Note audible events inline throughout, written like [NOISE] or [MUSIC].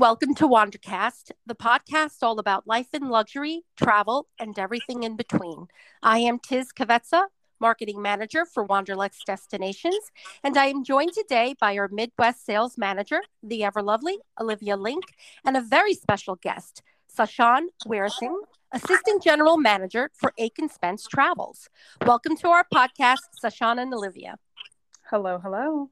welcome to Wandercast, the podcast all about life in luxury, travel, and everything in between. I am Tiz Kavetsa, marketing manager for Wanderlust Destinations, and I am joined today by our Midwest sales manager, the ever lovely Olivia Link, and a very special guest, Sashan Weerasinghe, assistant general manager for Aitken Spence Travels. Welcome to our podcast, Sashan and Olivia. Hello, hello.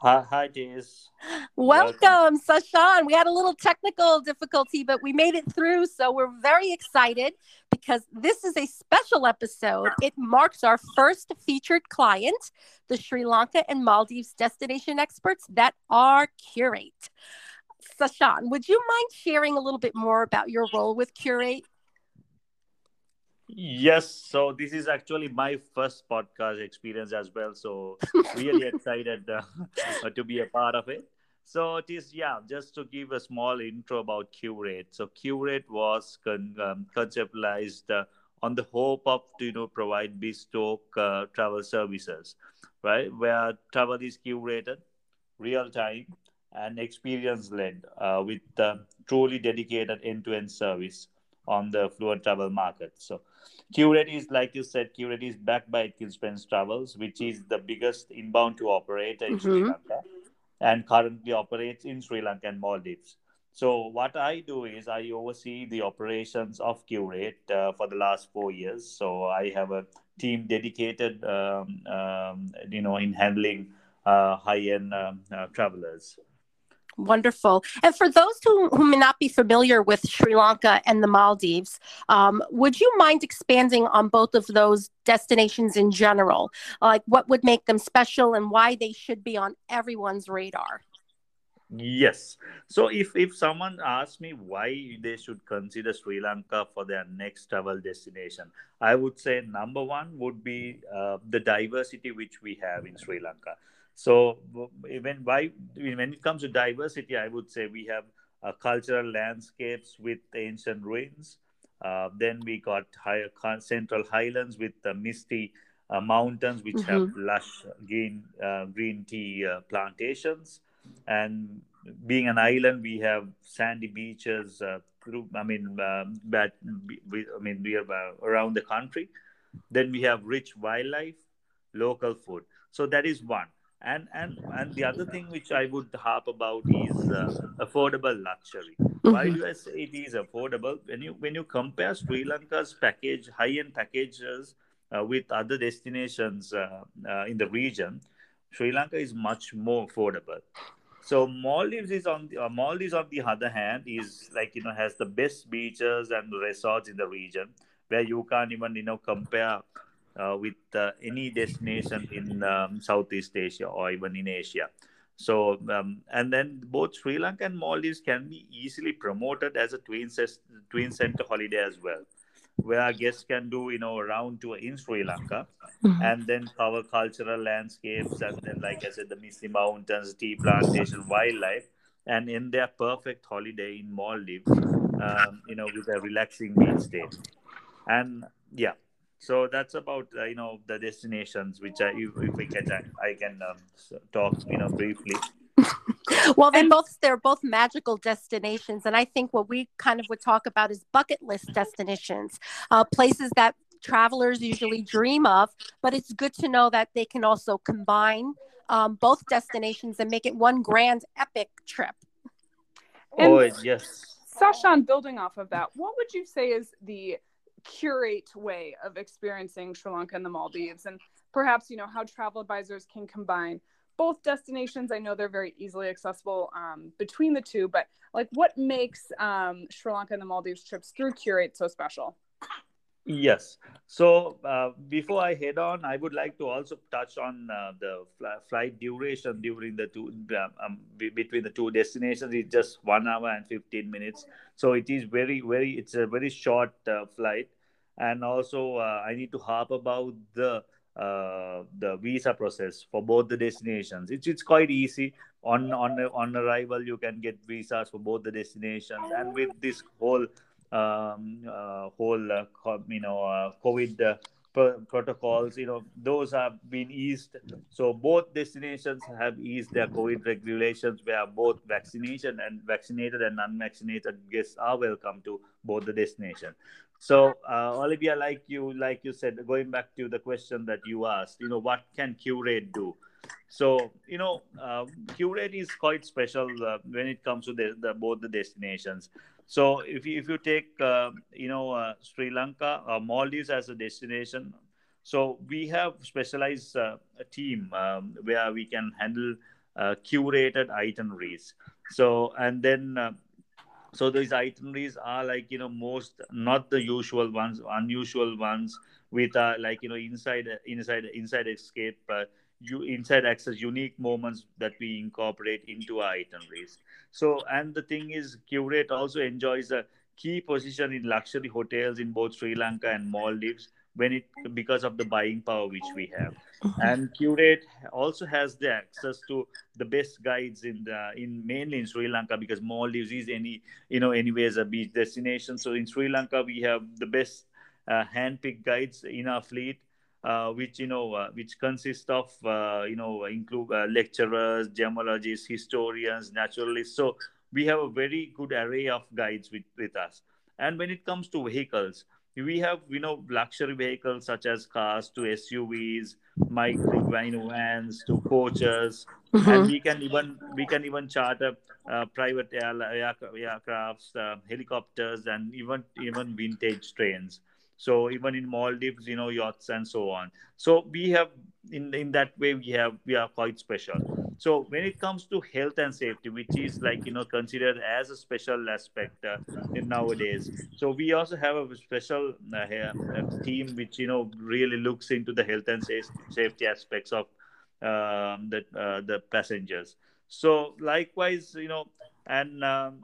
Hi, hi, Tiz. Welcome, Welcome, Sashan. We had a little technical difficulty, but we made it through. So we're very excited because this is a special episode. It marks our first featured client, the Sri Lanka and Maldives destination experts that are Qurate. Sashan, would you mind sharing a little bit more about your role with Qurate? Yes, so this is actually my first podcast experience as well. So [LAUGHS] really excited uh, [LAUGHS] to be a part of it. So it is yeah, just to give a small intro about Qurate. So Qurate was con- um, conceptualized uh, on the hope of to you know provide bespoke uh, travel services, right? Where travel is curated, real time, and experience led, uh, with truly dedicated end to end service on the fluent travel market. So Qurate is, like you said, Qurate is backed by Aitken Travels, which is the biggest inbound to operator in mm-hmm. Sri Lanka and currently operates in Sri Lanka and Maldives. So what I do is I oversee the operations of Qurate uh, for the last four years. So I have a team dedicated, um, um, you know, in handling uh, high-end um, uh, travelers. Wonderful. And for those who, who may not be familiar with Sri Lanka and the Maldives, um, would you mind expanding on both of those destinations in general? Like what would make them special and why they should be on everyone's radar? Yes. So if if someone asks me why they should consider Sri Lanka for their next travel destination, I would say number one would be uh, the diversity which we have in Sri Lanka. So when why when it comes to diversity, I would say we have uh, cultural landscapes with ancient ruins. Uh, then we got higher central highlands with the misty uh, mountains, which mm-hmm. have lush green uh, green tea uh, plantations. And being an island, we have sandy beaches. Uh, I mean, that we, I mean, we are around the country. Then we have rich wildlife, local food. So that is one and and and the other thing which i would harp about is uh, affordable luxury mm-hmm. why do i say it is affordable when you when you compare sri lanka's package high end packages uh, with other destinations uh, uh, in the region sri lanka is much more affordable so maldives is on the uh, maldives on the other hand is like you know has the best beaches and resorts in the region where you can't even you know compare uh, with uh, any destination in um, Southeast Asia or even in Asia. So, um, and then both Sri Lanka and Maldives can be easily promoted as a twin, twin center holiday as well, where guests can do, you know, a round tour in Sri Lanka mm-hmm. and then cover cultural landscapes and then, like I said, the Misty Mountains, tea plantation, wildlife, and in their perfect holiday in Maldives, um, you know, with a relaxing beach stay. And yeah, so that's about uh, you know the destinations which I, if, if we can I can um, talk you know briefly. [LAUGHS] well, they both they're both magical destinations, and I think what we kind of would talk about is bucket list destinations, uh, places that travelers usually dream of. But it's good to know that they can also combine um, both destinations and make it one grand epic trip. And oh yes, Sashan, building off of that, what would you say is the Qurate way of experiencing Sri Lanka and the Maldives, and perhaps you know how travel advisors can combine both destinations. I know they're very easily accessible um, between the two, but like what makes um, Sri Lanka and the Maldives trips through Qurate so special? Yes. So uh, before I head on, I would like to also touch on uh, the fl- flight duration during the two um, um between the two destinations. It's just one hour and fifteen minutes. So it is very very. It's a very short uh, flight and also uh, i need to harp about the uh, the visa process for both the destinations it's, it's quite easy on on on arrival you can get visas for both the destinations and with this whole um, uh, whole you know covid protocols, you know, those have been eased. So both destinations have eased their COVID regulations, where both vaccination and vaccinated and unvaccinated guests are welcome to both the destination. So uh, Olivia, like you, like you said, going back to the question that you asked, you know, what can Qurate do? So you know, uh, Qurate is quite special uh, when it comes to the, the both the destinations. So if you, if you take uh, you know uh, Sri Lanka or Maldives as a destination, so we have specialized uh, a team um, where we can handle uh, curated itineraries. So and then uh, so these itineraries are like you know most not the usual ones, unusual ones with uh, like you know inside inside inside escape. Uh, you inside access unique moments that we incorporate into our itineraries so and the thing is Qurate also enjoys a key position in luxury hotels in both sri lanka and maldives when it because of the buying power which we have. Mm-hmm. and Qurate also has the access to the best guides in the in mainly in sri lanka because maldives is any you know anyways a beach destination. So in sri lanka we have the best uh, hand-picked guides in our fleet uh, which you know uh, which consist of uh, you know include uh, lecturers gemologists historians naturalists. So we have a very good array of guides with, with us. And when it comes to vehicles we have you know luxury vehicles such as cars to suvs micro vans to coaches. Mm-hmm. and we can even we can even charter uh, private air, aircrafts uh, helicopters and even even vintage trains. So even in maldives you know yachts and so on. So we have in in that way we have we are quite special so when it comes to health and safety which is like you know considered as a special aspect uh, in nowadays so we also have a special uh, uh, team which you know really looks into the health and safety aspects of um, the uh, the passengers. So likewise you know and um,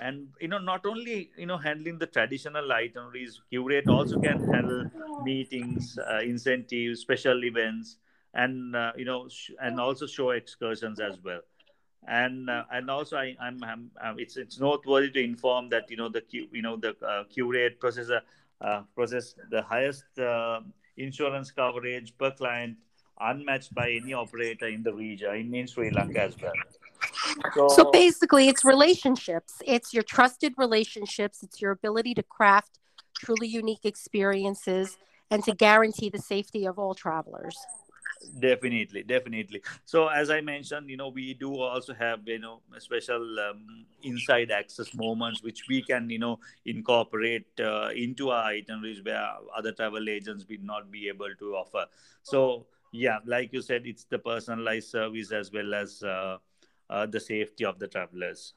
and you know not only you know handling the traditional itineraries Qurate also can handle meetings uh, incentives special events and uh, you know sh- and also show excursions as well and uh, and also I, I'm, I'm, I'm, it's it's noteworthy to inform that you know the you know the uh, Qurate processor uh, process the highest uh, insurance coverage per client unmatched by any operator in the region in, in Sri Lanka as well. So, so basically, it's relationships. It's your trusted relationships. It's your ability to craft truly unique experiences and to guarantee the safety of all travelers definitely definitely. So as i mentioned you know we do also have you know special um, inside access moments which we can you know incorporate uh, into our itineraries where other travel agents will not be able to offer. So yeah like you said it's the personalized service as well as uh, uh, the safety of the travelers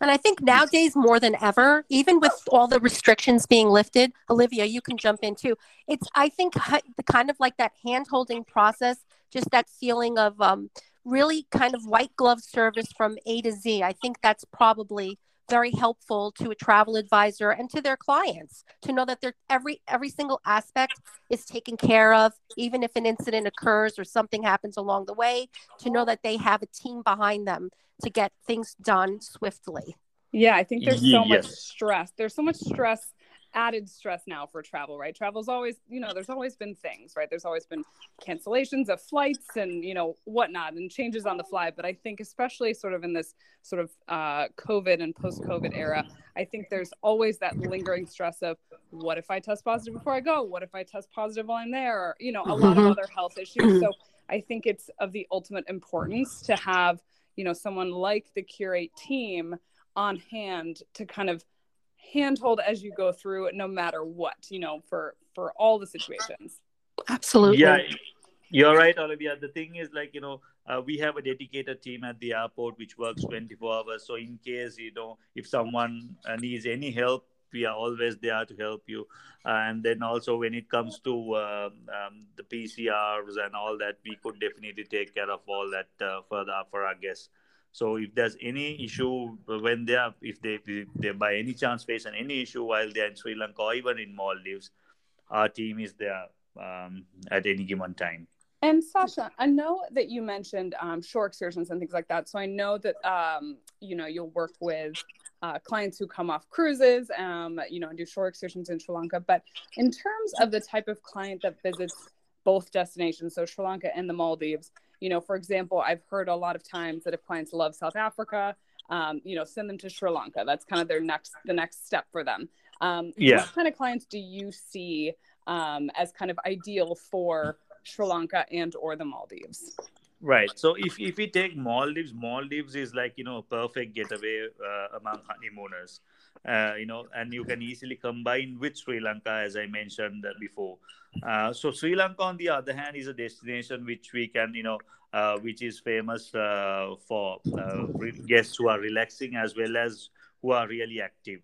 and I think nowadays more than ever, even with all the restrictions being lifted, Olivia, you can jump in too. It's I think the kind of like that hand holding process, just that feeling of um, really kind of white glove service from A to Z. I think that's probably very helpful to a travel advisor and to their clients to know that they're every every single aspect is taken care of even if an incident occurs or something happens along the way to know that they have a team behind them to get things done swiftly yeah i think there's so yes. much stress there's so much stress added stress now for travel, right? Travel's always, you know, there's always been things, right? There's always been cancellations of flights and, you know, whatnot and changes on the fly. But I think, especially sort of in this sort of uh, COVID and post COVID era, I think there's always that lingering stress of what if I test positive before I go? What if I test positive while I'm there? Or, you know, a lot of mm-hmm. other health issues. So I think it's of the ultimate importance to have, you know, someone like the Qurate team on hand to kind of handhold as you go through no matter what you know for for all the situations. Absolutely. Yeah you're right olivia. The thing is like you know uh, we have a dedicated team at the airport which works 24 hours. So in case you know if someone uh, needs any help we are always there to help you. And then also when it comes to uh, um, the pcrs and all that we could definitely take care of all that uh, further for our guests so if there's any issue when they are, if they, if they by any chance face any issue while they're in Sri Lanka or even in Maldives, our team is there um, at any given time. And Sasha, I know that you mentioned um, shore excursions and things like that. So I know that um, you know you'll work with uh, clients who come off cruises, um, you know, and do shore excursions in Sri Lanka. But in terms of the type of client that visits both destinations, so Sri Lanka and the Maldives, you know, for example, I've heard a lot of times that if clients love South Africa, um, you know, send them to Sri Lanka. That's kind of their next, the next step for them. Um, Yeah. What kind of clients do you see um, as kind of ideal for Sri Lanka and or the Maldives? Right. So if if we take Maldives, Maldives is like you know a perfect getaway uh, among honeymooners. Uh, you know, and you can easily combine with Sri Lanka, as I mentioned before. Uh, so Sri Lanka, on the other hand, is a destination which we can, you know, uh, which is famous uh, for uh, guests who are relaxing as well as who are really active.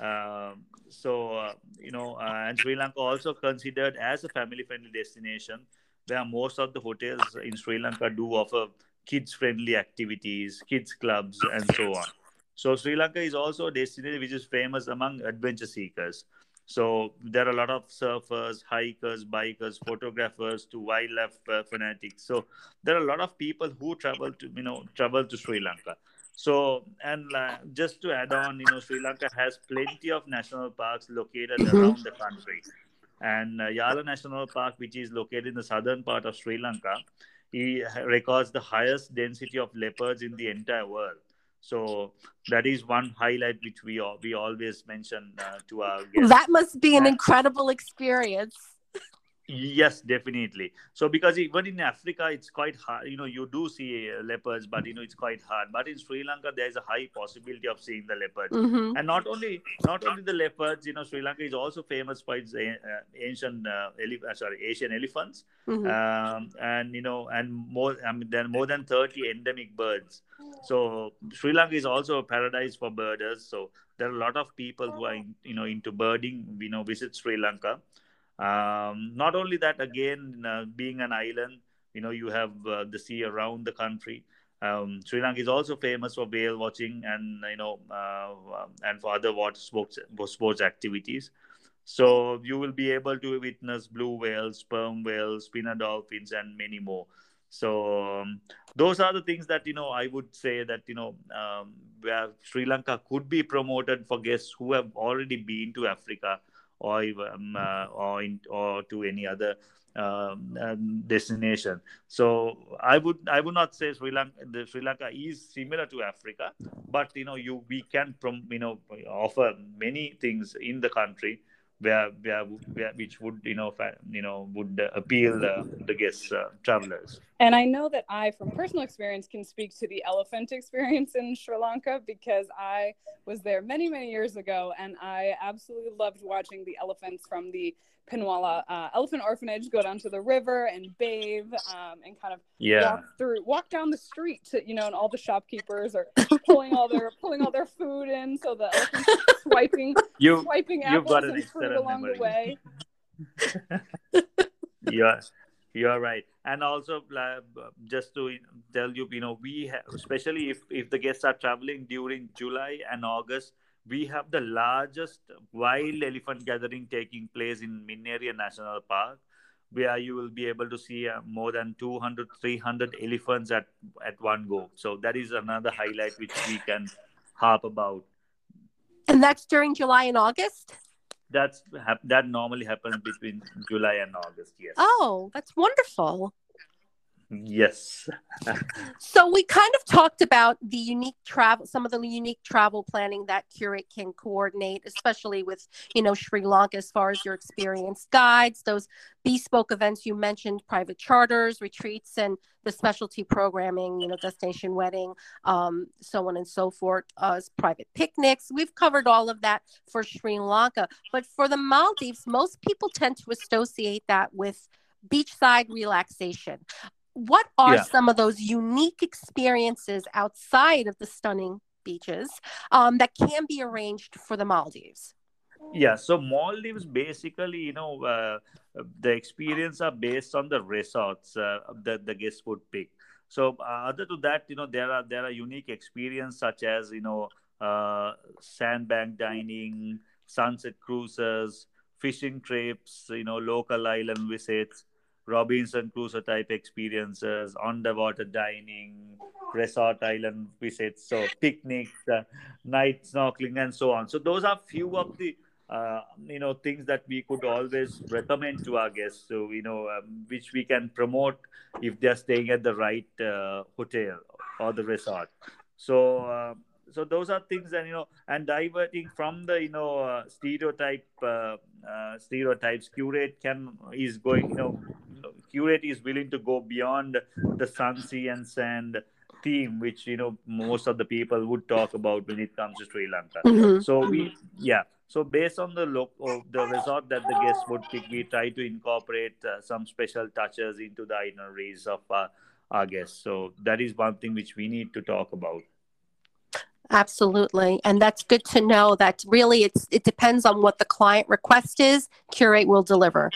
Um, so uh, you know, and Sri Lanka also considered as a family-friendly destination where most of the hotels in Sri Lanka do offer kids friendly activities, kids clubs, and so on. So, Sri Lanka is also a destination which is famous among adventure seekers. So, there are a lot of surfers, hikers, bikers, photographers, to wildlife uh, fanatics. So, there are a lot of people who travel to you know travel to Sri Lanka. So, and uh, just to add on, you know, Sri Lanka has plenty of national parks located Mhm. around the country and uh, Yala National Park, which is located in the southern part of Sri Lanka, he records the highest density of leopards in the entire world. So that is one highlight which we we always mention uh, to our guests. That must be an incredible experience. Yes, definitely. So because even in Africa, it's quite hard. You know, you do see uh, leopards, but you know it's quite hard. But in Sri Lanka, there's a high possibility of seeing the leopards. hmm and not only not only the leopards you know sri lanka is also famous for its uh, ancient uh, ele- uh, sorry asian elephants hmm um, and you know and more i mean there are more than 30 endemic birds so sri lanka is also a paradise for birders so there are a lot of people who are in, you know into birding you know visit sri lanka um, not only that again uh, being an island you know you have uh, the sea around the country um, Sri Lanka is also famous for whale watching and you know uh, and for other water sports sports activities. So you will be able to witness blue whales, sperm whales, spinner dolphins, and many more. So um, those are the things that you know I would say that you know um, where Sri Lanka could be promoted for guests who have already been to Africa or uh, or in, or to any other um, um, destination. So I would I would not say Sri Lanka the Sri Lanka is similar to Africa, but you know you we can prom, you know offer many things in the country where where, where which would you know you know would appeal uh, the guests uh, travelers. And I know that I, from personal experience, can speak to the elephant [LAUGHS] experience in Sri Lanka because I was there many, many years ago and I absolutely loved watching the elephants from the Pinnawala uh, Elephant Orphanage go down to the river and bathe um, and kind of Yeah. walk through, walk down the street, to, you know, and all the shopkeepers are [LAUGHS] pulling all their pulling all their food in, so the elephants are [LAUGHS] swiping You swiping You've apples got an and fruit along memory. the way. [LAUGHS] you're you're right and also uh, just to tell you you know we have especially if if the guests are traveling during july and august we have the largest wild elephant gathering taking place in Minneriya National Park, where you will be able to see uh, more than 200, 300 elephants at, at one go. So that is another highlight which we can harp about. And that's during July and August? That's that normally happens between July and August. Yes. Oh, that's wonderful. Yes. So we kind of talked about the unique travel, some of the unique travel planning that Qurate can coordinate, especially with, you know, Sri Lanka as far as your experienced guides, those bespoke events you mentioned, private charters, retreats, and the specialty programming, you know, destination wedding, um, so on and so forth, uh, private picnics. We've covered all of that for Sri Lanka. But for the Maldives, most people tend to associate that with beachside relaxation what are Yeah. some of those unique experiences outside of the stunning beaches um, that can be arranged for the Maldives? Yeah, so Maldives basically, you know, uh, the experience are based on the resorts uh, that the guests would pick. So uh, other to that, you know, there are there are unique experience such as you know, uh, sandbank dining, sunset cruises, fishing trips, you know, local island visits, Robinson Crusoe type experiences, underwater dining, resort island visits, so picnics, uh, night snorkeling, and so on. So those are few of the uh, you know things that we could always recommend to our guests. So you know um, which we can promote if they're staying at the right uh, hotel or the resort. So. Uh, so those are things that you know and diverting from the you know uh, stereotype uh, uh, stereotypes Qurate can is going you know Qurate is willing to go beyond the sun sea and sand theme which you know most of the people would talk about when it comes to sri lanka. Mhm. so we yeah. So based on the look of the resort that the guests would pick we try to incorporate uh, some special touches into the itineraries of uh, our guests. So that is one thing which we need to talk about Absolutely. And that's good to know that really it's it depends on what the client request is, Qurate will deliver.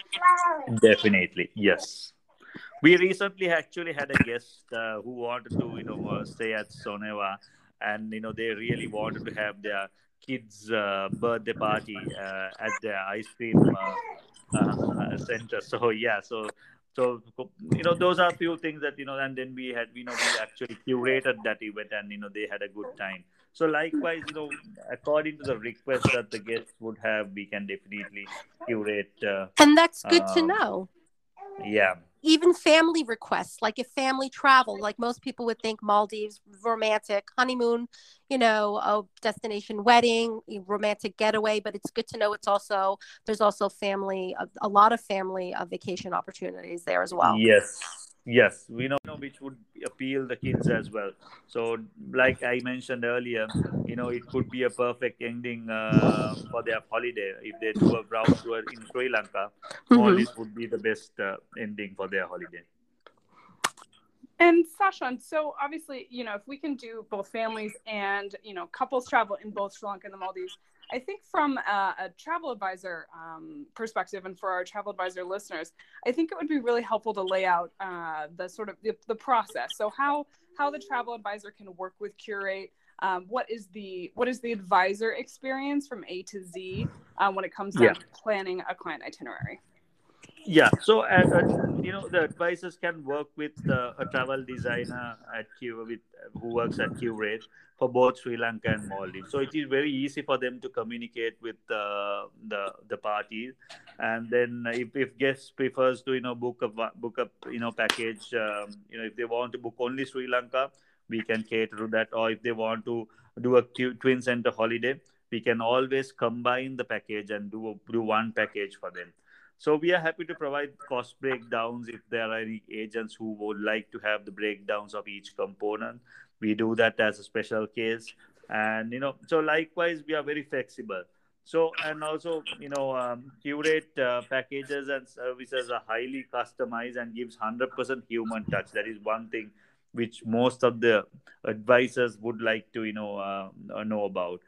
Definitely, yes. We recently actually had a guest uh, who wanted to, you know, uh, stay at Soneva, and you know they really wanted to have their kids' uh, birthday party uh, at their ice cream uh, uh, center. So yeah, so so you know those are a few things that you know, and then we had, you know, we actually curated that event, and you know they had a good time. So likewise, you know, according to the request that the guests would have, we can definitely curate. Uh, And that's good to Um, know. yeah. Even family requests, like if family travel, like most people would think Maldives, romantic, honeymoon, you know, a destination wedding, romantic getaway, but it's good to know it's also, there's also family, a, a lot of family uh, vacation opportunities there as well. Yes, yes, we know, know which would appeal the kids as well. So, like I mentioned earlier, you know, it could be a perfect ending uh, for their holiday if they do a round tour in Sri Lanka. Mhm. Maldives would be the best uh, ending for their holiday. And Sashan, so obviously, you know, if we can do both families and, you know, couples travel in both Sri Lanka and the Maldives, I think from a, a travel advisor um, perspective and for our travel advisor listeners, I think it would be really helpful to lay out uh, the sort of the, the process. So how how the travel advisor can work with Qurate. Um, what is the what is the advisor experience from A to Z um, when it comes down Yeah. to planning a client itinerary? Yeah, so uh, uh, you know the advisors can work with uh, a travel designer at Q with who works at Qurate for both Sri Lanka and Maldives. So it is very easy for them to communicate with uh, the the parties, and then if, if guests prefers to you know book a book a you know package, um, you know if they want to book only Sri Lanka, we can cater to that, or if they want to do a twin center holiday, we can always combine the package and do do one package for them. So we are happy to provide cost breakdowns if there are any agents who would like to have the breakdowns of each component. We do that as a special case, and you know, so likewise we are very flexible. So and also you know, um, Qurate uh, packages and services are highly customized and gives hundred percent human touch. That is one thing which most of the advisors would like to you know uh, know about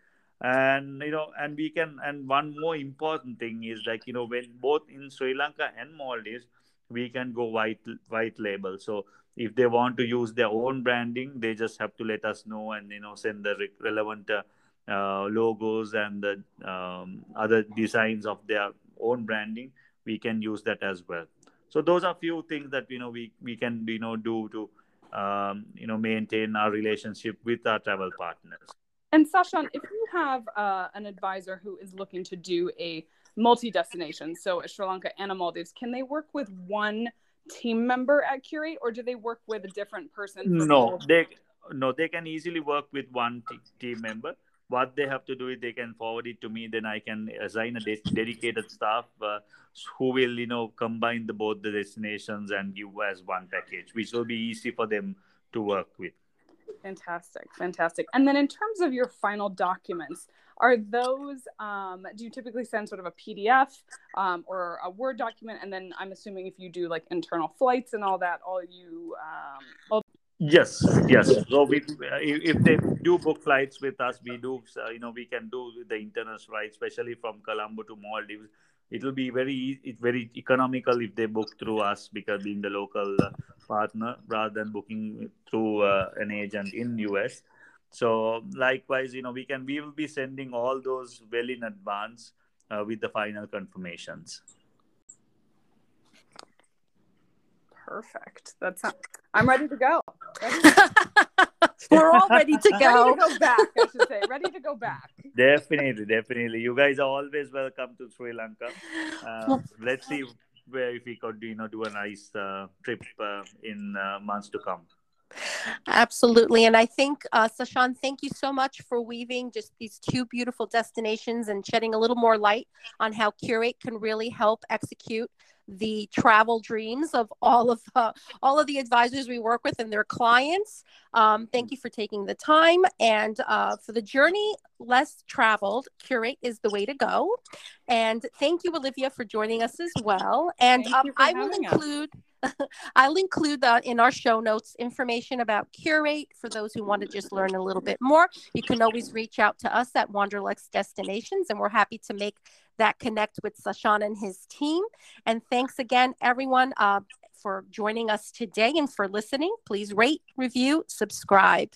and you know and we can and one more important thing is like you know when both in sri lanka and maldives we can go white white label. So if they want to use their own branding they just have to let us know and you know send the re- relevant uh, uh, logos and the um, other designs of their own branding we can use that as well. So those are few things that you know we we can you know do to um, you know maintain our relationship with our travel partners And Sashan, if you have uh, an advisor who is looking to do a multi-destination, so a Sri Lanka and a Maldives, can they work with one team member at Qurate, or do they work with a different person? no they no they can easily work with one t- team member what they have to do is they can forward it to me then i can assign a de- dedicated staff uh, who will you know combine the both the destinations and give as one package which will be easy for them to work with Fantastic, fantastic. And then in terms of your final documents, are those um, do you typically send sort of a PDF um, or a Word document? And then I'm assuming if you do like internal flights and all that, all you um, all Yes, yes. So we, if if they do book flights with us, we do, uh, you know, we can do the internal flight, especially from Colombo to Maldives. It will be very, it very economical if they book through us because being the local uh, partner rather than booking through uh, an agent in US. So likewise, you know, we can, we will be sending all those well in advance uh, with the final confirmations. Perfect. That's I'm ready to go. Ready [LAUGHS] [LAUGHS] We're all ready to go. ready to go back, I should say. Ready to go back. [LAUGHS] Definitely, definitely. You guys are always welcome to Sri Lanka. Uh, let's see where if we could, you know, do a nice uh, trip uh, in uh, months to come. Absolutely. And I think, uh, Sashan, thank you so much for weaving just these two beautiful destinations and shedding a little more light on how Qurate can really help execute the travel dreams of all of uh, all of the advisors we work with and their clients. Um, thank you for taking the time and uh, for the journey less traveled. Qurate is the way to go. And thank you, Olivia, for joining us as well. And um, I will include. Us [LAUGHS] I'll include that in our show notes information about Qurate for those who want to just learn a little bit more. You can always reach out to us at Wanderlust Destinations, and we're happy to make that connect with Sashan and his team. And thanks again, everyone, uh, for joining us today and for listening. Please rate, review, subscribe.